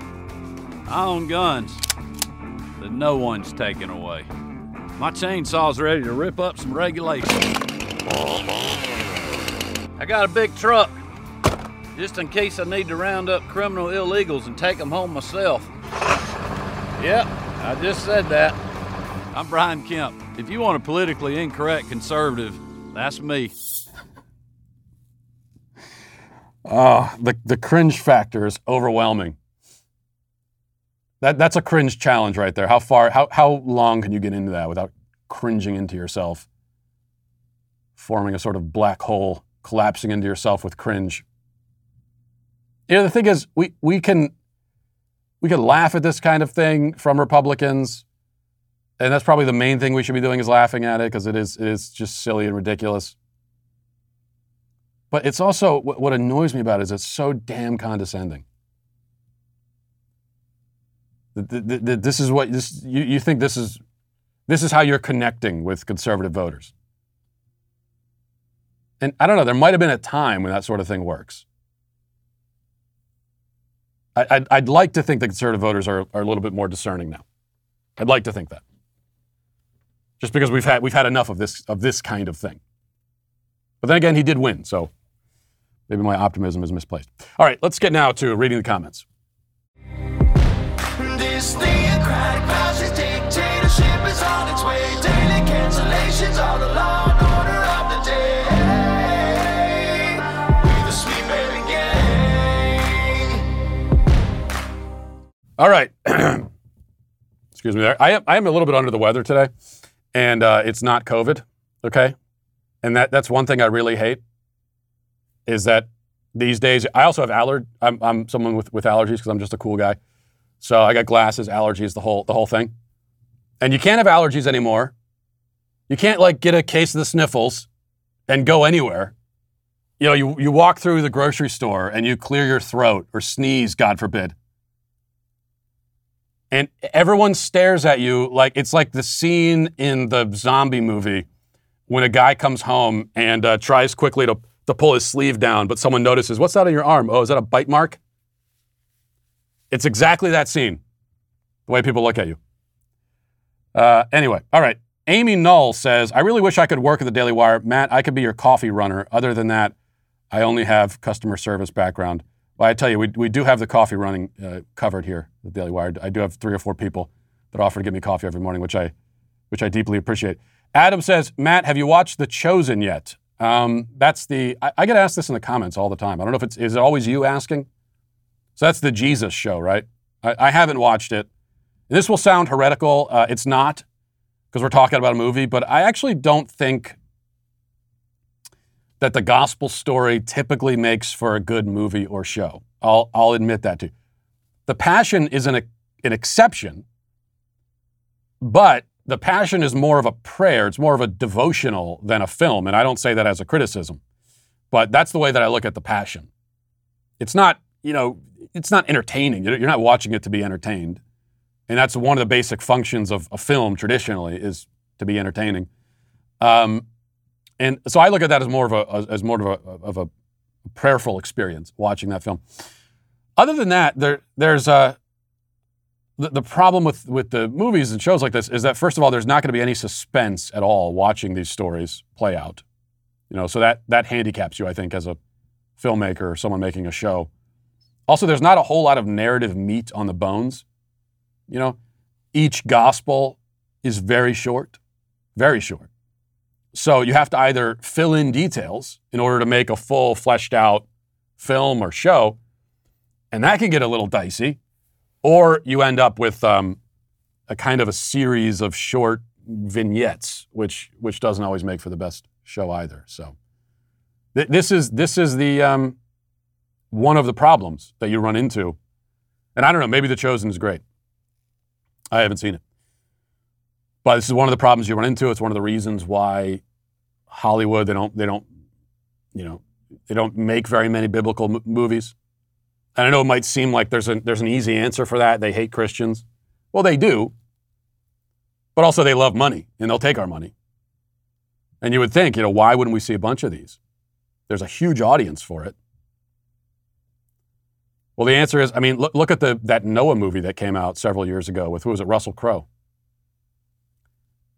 I own guns that no one's taking away. My chainsaw's ready to rip up some regulations. I got a big truck, just in case I need to round up criminal illegals and take them home myself. Yep, I just said that. I'm Brian Kemp. If you want a politically incorrect conservative, that's me. Oh, the, the cringe factor is overwhelming. That, that's a cringe challenge right there. How far, how, how long can you get into that without cringing into yourself, forming a sort of black hole, collapsing into yourself with cringe? You know, the thing is, we, we can we can laugh at this kind of thing from Republicans, and that's probably the main thing we should be doing is laughing at it because it is it is just silly and ridiculous. But it's also what, annoys me about it is it's so damn condescending. This is what this you, you think this is this is how you're connecting with conservative voters. And I don't know, there might have been a time when that sort of thing works. I, would I'd like to think the conservative voters are, are a little bit more discerning now. I'd like to think that. Just because we've had, we've had enough of this, of this kind of thing. But then again, he did win, so maybe my optimism is misplaced. All right, let's get now to reading the comments. This theocratic fascist dictatorship is on its way. Daily cancellations are the law and order of the day. With a sweet baby gang. All right. *clears throat* Excuse me there. I am, I am a little bit under the weather today, and uh, it's not COVID, okay? And that, that's one thing I really hate is that these days, I also have allergy. I'm, I'm someone with, with allergies because I'm just a cool guy. So I got glasses, allergies, the whole the whole thing. And you can't have allergies anymore. You can't like get a case of the sniffles and go anywhere. You know, you, you walk through the grocery store and you clear your throat or sneeze, God forbid. And everyone stares at you like it's like the scene in the zombie movie when a guy comes home and uh, tries quickly to, to pull his sleeve down, but someone notices, What's that on your arm? Oh, is that a bite mark? It's exactly that scene, the way people look at you. Uh, anyway, all right. Amy Null says, I really wish I could work at the Daily Wire. Matt, I could be your coffee runner. Other than that, I only have customer service background. Well, I tell you, we, we do have the coffee running uh, covered here at the Daily Wire. I do have three or four people that offer to get me coffee every morning, which I, which I deeply appreciate. Adam says, Matt, have you watched The Chosen yet? Um, that's the, I, I, get asked this in the comments all the time. I don't know if it's, is it always you asking? So that's the Jesus show, right? I, I haven't watched it. This will sound heretical. Uh, it's not, because we're talking about a movie, but I actually don't think that the gospel story typically makes for a good movie or show. I'll, I'll admit that too. The Passion is an, an exception, but the Passion is more of a prayer. It's more of a devotional than a film. And I don't say that as a criticism, but that's the way that I look at the Passion. It's not, you know, it's not entertaining. You're not watching it to be entertained. And that's one of the basic functions of a film traditionally is to be entertaining. Um, and so I look at that as more of a as more of a of a prayerful experience watching that film. Other than that, there there's a the, the problem with with the movies and shows like this is that first of all, there's not going to be any suspense at all watching these stories play out. You know, so that that handicaps you, I think, as a filmmaker or someone making a show. Also, there's not a whole lot of narrative meat on the bones. You know, each gospel is very short, very short. So you have to either fill in details in order to make a full, fleshed out film or show, and that can get a little dicey, or you end up with um, a kind of a series of short vignettes, which which doesn't always make for the best show either. So th- this is this is the um, one of the problems that you run into. And I don't know, maybe The Chosen is great. I haven't seen it. But this is one of the problems you run into. It's one of the reasons why Hollywood, they don't, they don't, you know, they don't make very many biblical m- movies. And I know it might seem like there's, a, there's an easy answer for that. They hate Christians. Well, they do. But also, they love money and they'll take our money. And you would think, you know, why wouldn't we see a bunch of these? There's a huge audience for it. Well, the answer is, I mean, look, look at the that Noah movie that came out several years ago with who was it, Russell Crowe.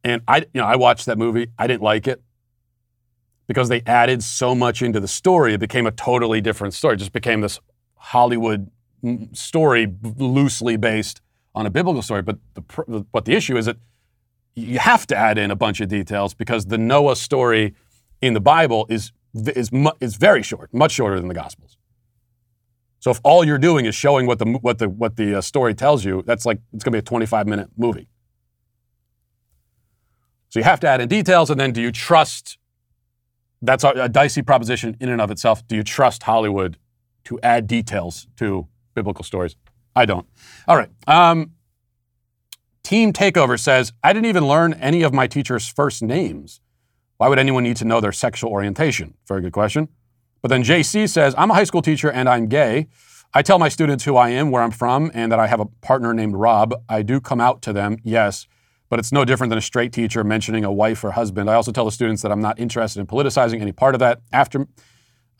And I, you know, I watched that movie. I didn't like it because they added so much into the story. It became a totally different story. It just became this Hollywood mm, story loosely based on a biblical story. But the, but the issue is that you have to add in a bunch of details because the Noah story in the Bible is is is very short, much shorter than the Gospels. So if all you're doing is showing what the what the what the uh, story tells you, that's like it's going to be a 25 minute movie. So you have to add in details, and then do you trust? That's a, a dicey proposition in and of itself. Do you trust Hollywood to add details to biblical stories? I don't. All right. Um, Team Takeover says I didn't even learn any of my teachers' first names. Why would anyone need to know their sexual orientation? Very good question. But then JC says, I'm a high school teacher and I'm gay. I tell my students who I am, where I'm from, and that I have a partner named Rob. I do come out to them, yes, but it's no different than a straight teacher mentioning a wife or husband. I also tell the students that I'm not interested in politicizing any part of that. After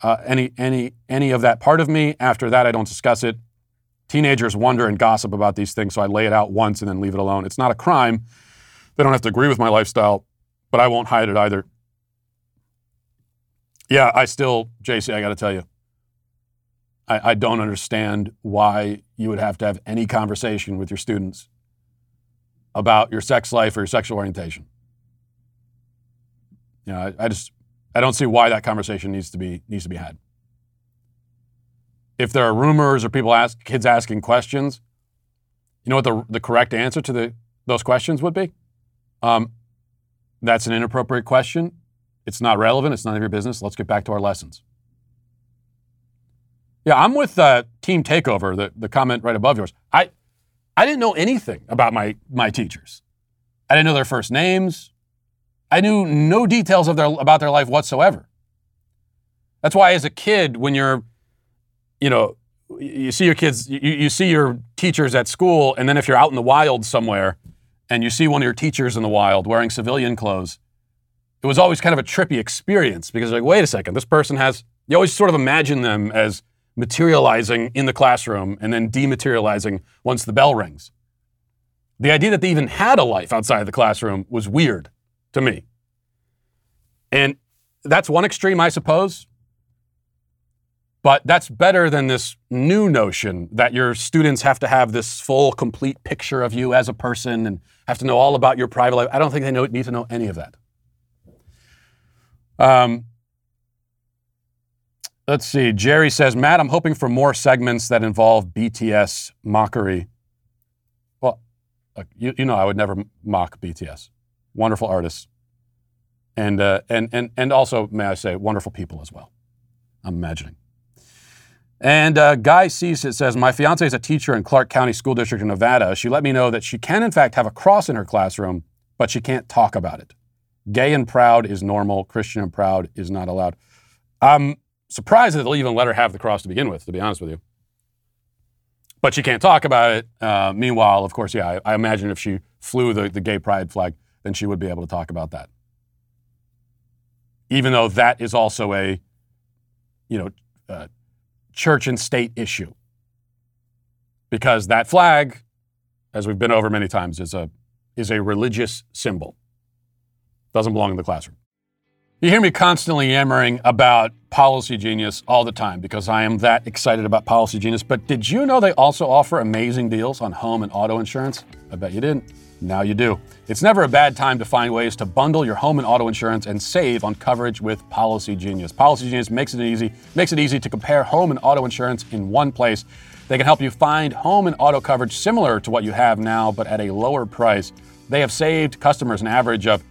uh, any any any of that part of me, after that, I don't discuss it. Teenagers wonder and gossip about these things, so I lay it out once and then leave it alone. It's not a crime. They don't have to agree with my lifestyle, but I won't hide it either. Yeah, I still, JC, I got to tell you, I, I don't understand why you would have to have any conversation with your students about your sex life or your sexual orientation. You know, I, I just, I don't see why that conversation needs to be needs to be had. If there are rumors or people ask kids asking questions, you know what the the correct answer to the those questions would be? Um, that's an inappropriate question. It's not relevant. It's none of your business. Let's get back to our lessons. Yeah, I'm with uh, Team Takeover, the, the comment right above yours. I, I didn't know anything about my, my teachers. I didn't know their first names. I knew no details of their, about their life whatsoever. That's why, as a kid, when you're, you know, you see your kids, you, you see your teachers at school, and then if you're out in the wild somewhere and you see one of your teachers in the wild wearing civilian clothes, it was always kind of a trippy experience because like, wait a second, this person has. You always sort of imagine them as materializing in the classroom and then dematerializing once the bell rings. The idea that they even had a life outside of the classroom was weird to me. And that's one extreme, I suppose. But that's better than this new notion that your students have to have this full, complete picture of you as a person and have to know all about your private life. I don't think they know, need to know any of that. Um, let's see. Jerry says, Matt, I'm hoping for more segments that involve BTS mockery. Well, you, you know, I would never mock BTS. Wonderful artists. And, uh, and, and, and also, may I say, wonderful people as well. I'm imagining. And uh, Guy sees it says, My fiance is a teacher in Clark County School District in Nevada. She let me know that she can, in fact, have a cross in her classroom, but she can't talk about it. Gay and proud is normal. Christian and proud is not allowed. I'm surprised that they'll even let her have the cross to begin with, to be honest with you. But she can't talk about it. Uh, meanwhile, of course, yeah, I, I, imagine if she flew the, the gay pride flag, then she would be able to talk about that. Even though that is also a, you know, uh, church and state issue. Because that flag, as we've been over many times, is a, is a religious symbol. Doesn't belong in the classroom. You hear me constantly yammering about Policy Genius all the time because I am that excited about Policy Genius. But did you know they also offer amazing deals on home and auto insurance? I bet you didn't. Now you do. It's never a bad time to find ways to bundle your home and auto insurance and save on coverage with Policy Genius. Policy Genius makes it easy, makes it easy to compare home and auto insurance in one place. They can help you find home and auto coverage similar to what you have now, but at a lower price. They have saved customers an average of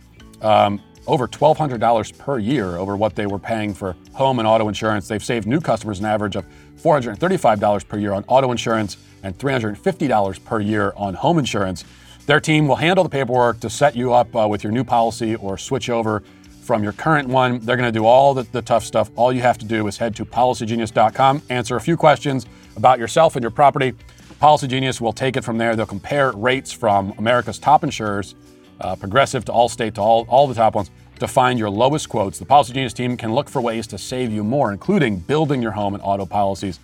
um, over $1,200 per year over what they were paying for home and auto insurance. They've saved new customers an average of $435 per year on auto insurance and $350 per year on home insurance. Their team will handle the paperwork to set you up uh, with your new policy or switch over from your current one. They're going to do all the, the tough stuff. All you have to do is head to policygenius.com, answer a few questions about yourself and your property. Policy Genius will take it from there. They'll compare rates from America's top insurers uh, Progressive to Allstate to all, all the top ones, to find your lowest quotes. The Policy Genius team can look for ways to save you more, including building your home and auto policies.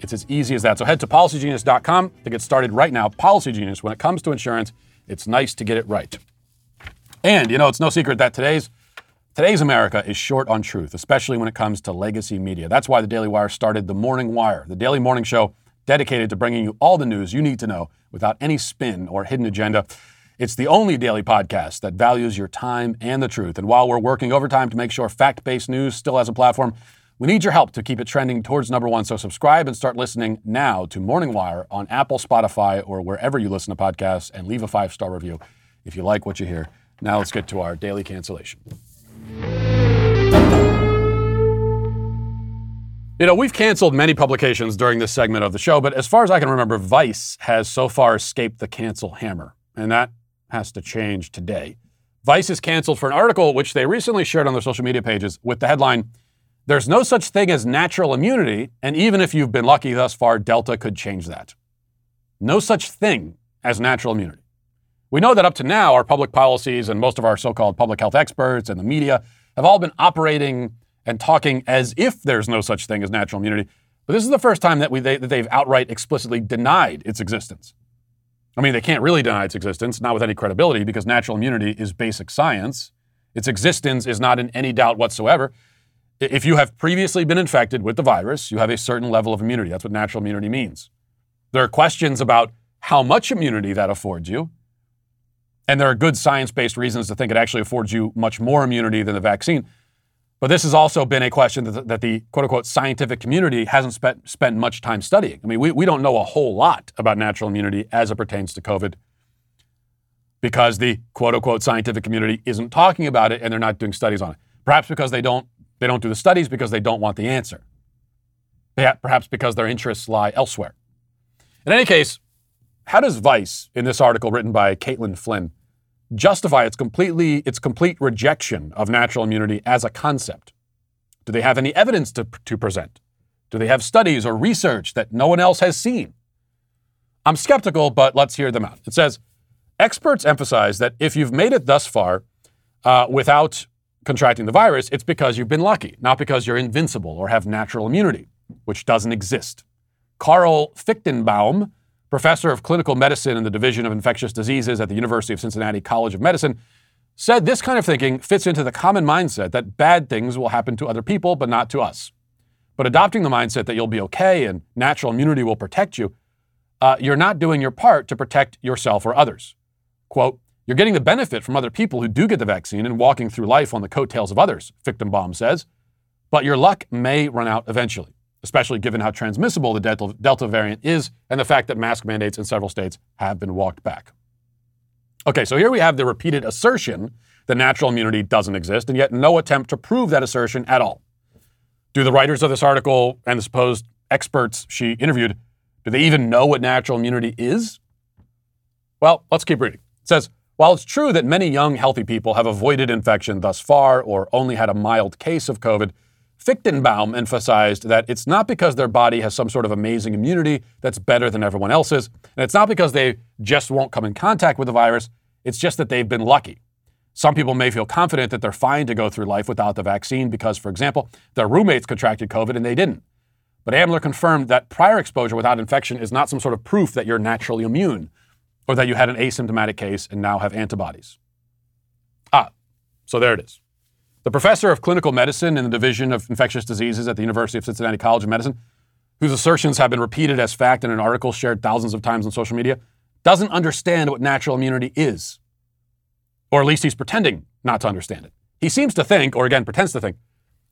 It's as easy as that. So head to policygenius.com to get started right now. Policy Genius, when it comes to insurance, it's nice to get it right. And you know, it's no secret that today's today's America is short on truth, especially when it comes to legacy media. That's why the Daily Wire started the Morning Wire, the daily morning show dedicated to bringing you all the news you need to know without any spin or hidden agenda. It's the only daily podcast that values your time and the truth. And while we're working overtime to make sure fact based news still has a platform, we need your help to keep it trending towards number one. So subscribe and start listening now to Morning Wire on Apple, Spotify, or wherever you listen to podcasts and leave a five star review if you like what you hear. Now let's get to our daily cancellation. You know, we've canceled many publications during this segment of the show, but as far as I can remember, Vice has so far escaped the cancel hammer, and that has to change today. Vice is canceled for an article which they recently shared on their social media pages with the headline There's no such thing as natural immunity, and even if you've been lucky thus far, Delta could change that. No such thing as natural immunity. We know that up to now, our public policies and most of our so called public health experts and the media have all been operating and talking as if there's no such thing as natural immunity. But this is the first time that, we, they, that they've outright explicitly denied its existence. I mean, they can't really deny its existence, not with any credibility, because natural immunity is basic science. Its existence is not in any doubt whatsoever. If you have previously been infected with the virus, you have a certain level of immunity. That's what natural immunity means. There are questions about how much immunity that affords you. And there are good science based reasons to think it actually affords you much more immunity than the vaccine. But this has also been a question that the, that the quote unquote scientific community hasn't spent, spent much time studying. I mean, we, we don't know a whole lot about natural immunity as it pertains to COVID because the quote unquote scientific community isn't talking about it and they're not doing studies on it. Perhaps because they don't, they don't do the studies because they don't want the answer. Perhaps because their interests lie elsewhere. In any case, how does Vice, in this article written by Caitlin Flynn, justify its completely its complete rejection of natural immunity as a concept? Do they have any evidence to, to present? Do they have studies or research that no one else has seen? I'm skeptical, but let's hear them out. It says experts emphasize that if you've made it thus far uh, without contracting the virus, it's because you've been lucky, not because you're invincible or have natural immunity, which doesn't exist. Carl Fichtenbaum, professor of clinical medicine in the Division of Infectious Diseases at the University of Cincinnati College of Medicine, said this kind of thinking fits into the common mindset that bad things will happen to other people, but not to us. But adopting the mindset that you'll be okay and natural immunity will protect you, uh, you're not doing your part to protect yourself or others. Quote, you're getting the benefit from other people who do get the vaccine and walking through life on the coattails of others, Fichtenbaum says, but your luck may run out eventually especially given how transmissible the Delta, variant is and the fact that mask mandates in several states have been walked back. Okay, so here we have the repeated assertion that natural immunity doesn't exist, and yet no attempt to prove that assertion at all. Do the writers of this article and the supposed experts she interviewed, do they even know what natural immunity is? Well, let's keep reading. It says, while it's true that many young, healthy people have avoided infection thus far or only had a mild case of COVID, Fichtenbaum emphasized that it's not because their body has some sort of amazing immunity that's better than everyone else's, and it's not because they just won't come in contact with the virus, it's just that they've been lucky. Some people may feel confident that they're fine to go through life without the vaccine because, for example, their roommates contracted COVID and they didn't. But Ambler confirmed that prior exposure without infection is not some sort of proof that you're naturally immune or that you had an asymptomatic case and now have antibodies. Ah, so there it is. The professor of clinical medicine in the Division of Infectious Diseases at the University of Cincinnati College of Medicine, whose assertions have been repeated as fact in an article shared thousands of times on social media, doesn't understand what natural immunity is. Or at least he's pretending not to understand it. He seems to think, or again pretends to think,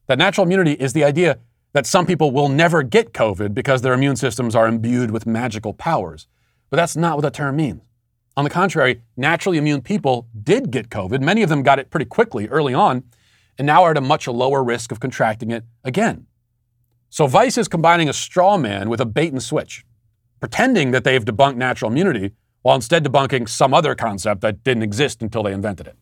that natural immunity is the idea that some people will never get COVID because their immune systems are imbued with magical powers. But that's not what the term means. On the contrary, naturally immune people did get COVID. Many of them got it pretty quickly early on and now are at a much lower risk of contracting it again. So Vice is combining a straw man with a bait and switch, pretending that they've debunked natural immunity while instead debunking some other concept that didn't exist until they invented it.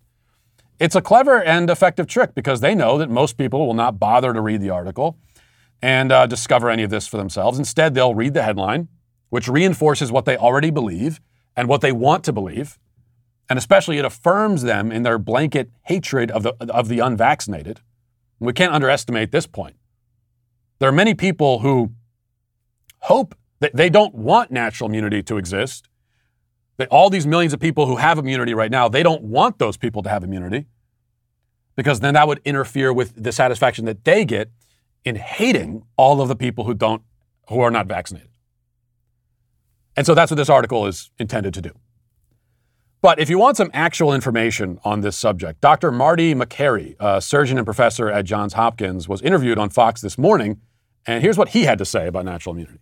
It's a clever and effective trick because they know that most people will not bother to read the article and uh, discover any of this for themselves. Instead, they'll read the headline, which reinforces what they already believe and what they want to believe. And especially it affirms them in their blanket hatred of the, of the unvaccinated. We can't underestimate this point. There are many people who hope that they don't want natural immunity to exist. That all these millions of people who have immunity right now, they don't want those people to have immunity because then that would interfere with the satisfaction that they get in hating all of the people who don't who are not vaccinated. And so that's what this article is intended to do. But if you want some actual information on this subject, Dr. Marty Makary, a surgeon and professor at Johns Hopkins, was interviewed on Fox this morning, and here's what he had to say about natural immunity.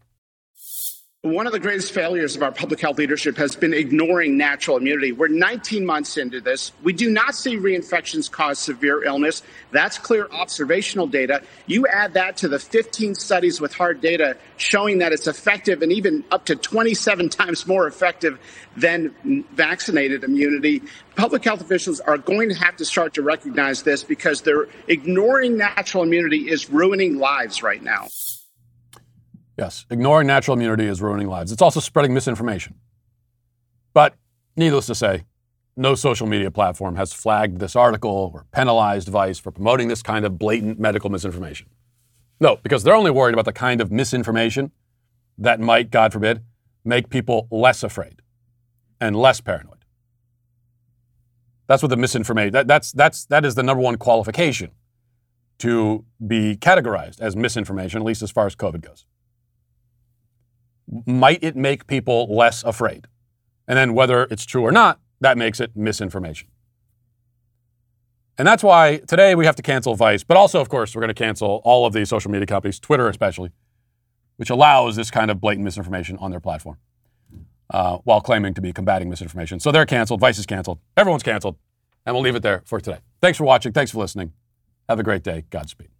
One of the greatest failures of our public health leadership has been ignoring natural immunity. We're 19 months into this. We do not see reinfections cause severe illness. That's clear observational data. You add that to the 15 studies with hard data showing that it's effective and even up to 27 times more effective than vaccinated immunity. Public health officials are going to have to start to recognize this because they're ignoring natural immunity is ruining lives right now. Yes, ignoring natural immunity is ruining lives. It's also spreading misinformation. But needless to say, no social media platform has flagged this article or penalized Vice for promoting this kind of blatant medical misinformation. No, because they're only worried about the kind of misinformation that might, God forbid, make people less afraid and less paranoid. That's what the misinformation that, that's that's that is the number one qualification to be categorized as misinformation, at least as far as COVID goes might it make people less afraid? And then whether it's true or not, that makes it misinformation. And that's why today we have to cancel Vice, but also, of course, we're going to cancel all of these social media companies, Twitter especially, which allows this kind of blatant misinformation on their platform uh, while claiming to be combating misinformation. So they're canceled. Vice is canceled. Everyone's canceled. And we'll leave it there for today. Thanks for watching. Thanks for listening. Have a great day. Godspeed.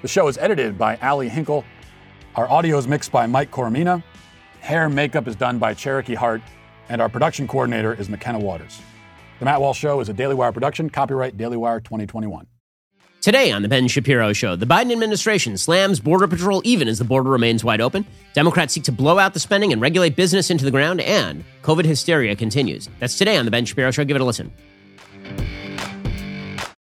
The show is edited by Ali Hinkle. Our audio is mixed by Mike Coromina. Hair and makeup is done by Cherokee Hart. And our production coordinator is McKenna Waters. The Matt Walsh Show is a Daily Wire production, copyright Daily Wire 2021. Today on The Ben Shapiro Show, the Biden administration slams Border Patrol even as the border remains wide open. Democrats seek to blow out the spending and regulate business into the ground, and COVID hysteria continues. That's today on The Ben Shapiro Show. Give it a listen.